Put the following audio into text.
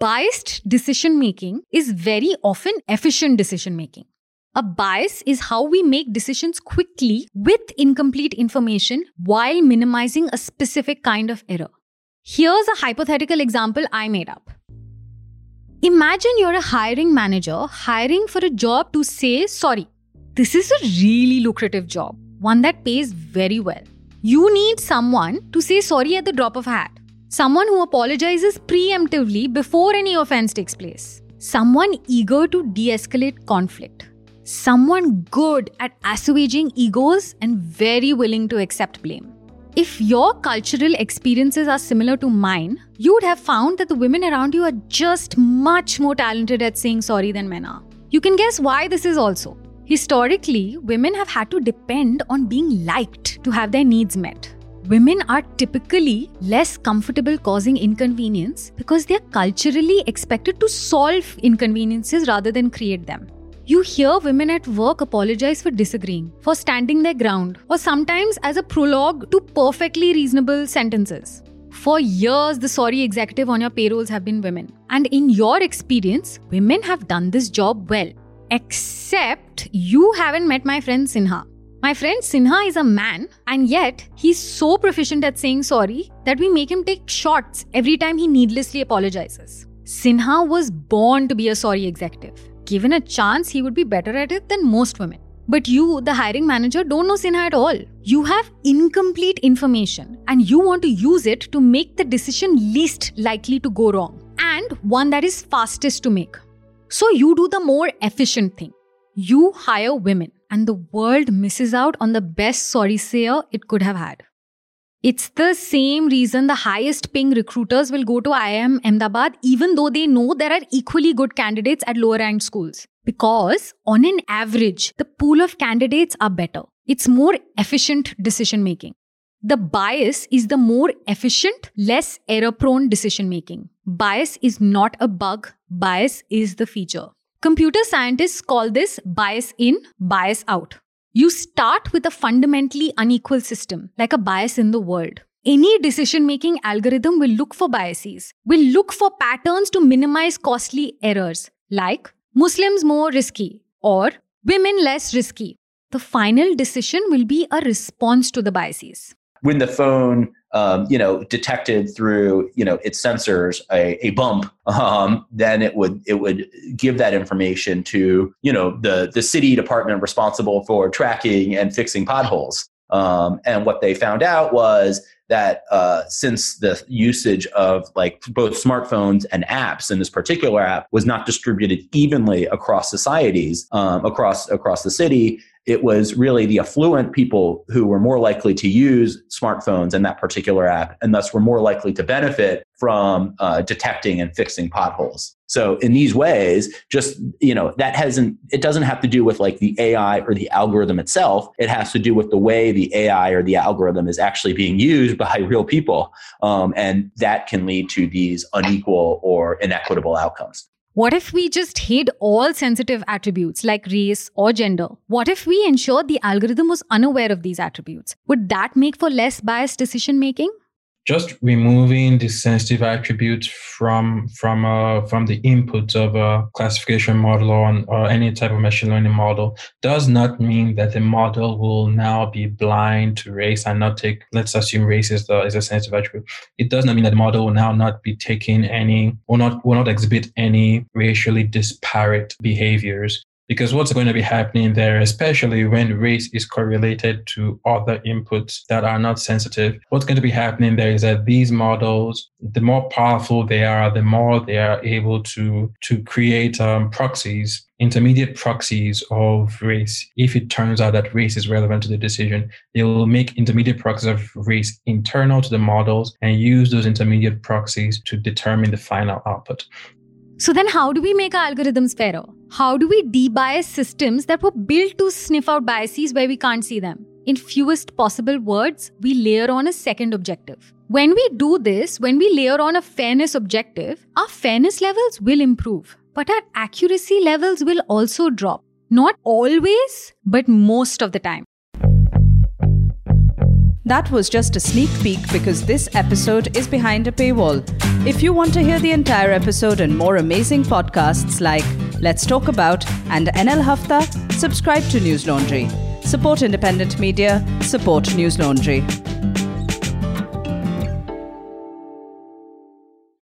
Biased decision making is very often efficient decision making. A bias is how we make decisions quickly with incomplete information while minimizing a specific kind of error. Here's a hypothetical example I made up. Imagine you're a hiring manager hiring for a job to say, sorry, this is a really lucrative job, one that pays very well. You need someone to say sorry at the drop of a hat. Someone who apologizes preemptively before any offense takes place. Someone eager to de escalate conflict. Someone good at assuaging egos and very willing to accept blame. If your cultural experiences are similar to mine, you would have found that the women around you are just much more talented at saying sorry than men are. You can guess why this is also. Historically, women have had to depend on being liked to have their needs met. Women are typically less comfortable causing inconvenience because they are culturally expected to solve inconveniences rather than create them. You hear women at work apologize for disagreeing, for standing their ground, or sometimes as a prologue to perfectly reasonable sentences. For years, the sorry executive on your payrolls have been women. And in your experience, women have done this job well. Except you haven't met my friend Sinha. My friend Sinha is a man, and yet he's so proficient at saying sorry that we make him take shots every time he needlessly apologizes. Sinha was born to be a sorry executive given a chance, he would be better at it than most women. But you, the hiring manager, don't know Sinha at all. You have incomplete information and you want to use it to make the decision least likely to go wrong and one that is fastest to make. So you do the more efficient thing. You hire women and the world misses out on the best sorry sayer it could have had. It's the same reason the highest paying recruiters will go to IIM Ahmedabad even though they know there are equally good candidates at lower ranked schools. Because on an average, the pool of candidates are better. It's more efficient decision making. The bias is the more efficient, less error prone decision making. Bias is not a bug, bias is the feature. Computer scientists call this bias in, bias out. You start with a fundamentally unequal system, like a bias in the world. Any decision making algorithm will look for biases, will look for patterns to minimize costly errors, like Muslims more risky or women less risky. The final decision will be a response to the biases. When the phone um, you know, detected through you know its sensors a, a bump, um, then it would it would give that information to you know the the city department responsible for tracking and fixing potholes. Um, and what they found out was that uh, since the usage of like both smartphones and apps in this particular app was not distributed evenly across societies um, across across the city it was really the affluent people who were more likely to use smartphones and that particular app and thus were more likely to benefit from uh, detecting and fixing potholes. So in these ways just you know that hasn't it doesn't have to do with like the ai or the algorithm itself. It has to do with the way the ai or the algorithm is actually being used by real people um, and that can lead to these unequal or inequitable outcomes what if we just hid all sensitive attributes like race or gender? What if we ensured the algorithm was unaware of these attributes? Would that make for less biased decision making? Just removing the sensitive attributes from from uh, from the input of a classification model or, or any type of machine learning model does not mean that the model will now be blind to race and not take let's assume race is the is a sensitive attribute. It does not mean that the model will now not be taking any will not will not exhibit any racially disparate behaviors because what's going to be happening there, especially when race is correlated to other inputs that are not sensitive, what's going to be happening there is that these models, the more powerful they are, the more they are able to, to create um, proxies, intermediate proxies of race. If it turns out that race is relevant to the decision, they will make intermediate proxies of race internal to the models and use those intermediate proxies to determine the final output. So then how do we make our algorithms fairer? How do we debias systems that were built to sniff out biases where we can't see them? In fewest possible words, we layer on a second objective. When we do this, when we layer on a fairness objective, our fairness levels will improve, but our accuracy levels will also drop. Not always, but most of the time. That was just a sneak peek because this episode is behind a paywall. If you want to hear the entire episode and more amazing podcasts like Let's Talk About and NL Hafta, subscribe to Newslaundry. Support independent media, support Newslaundry.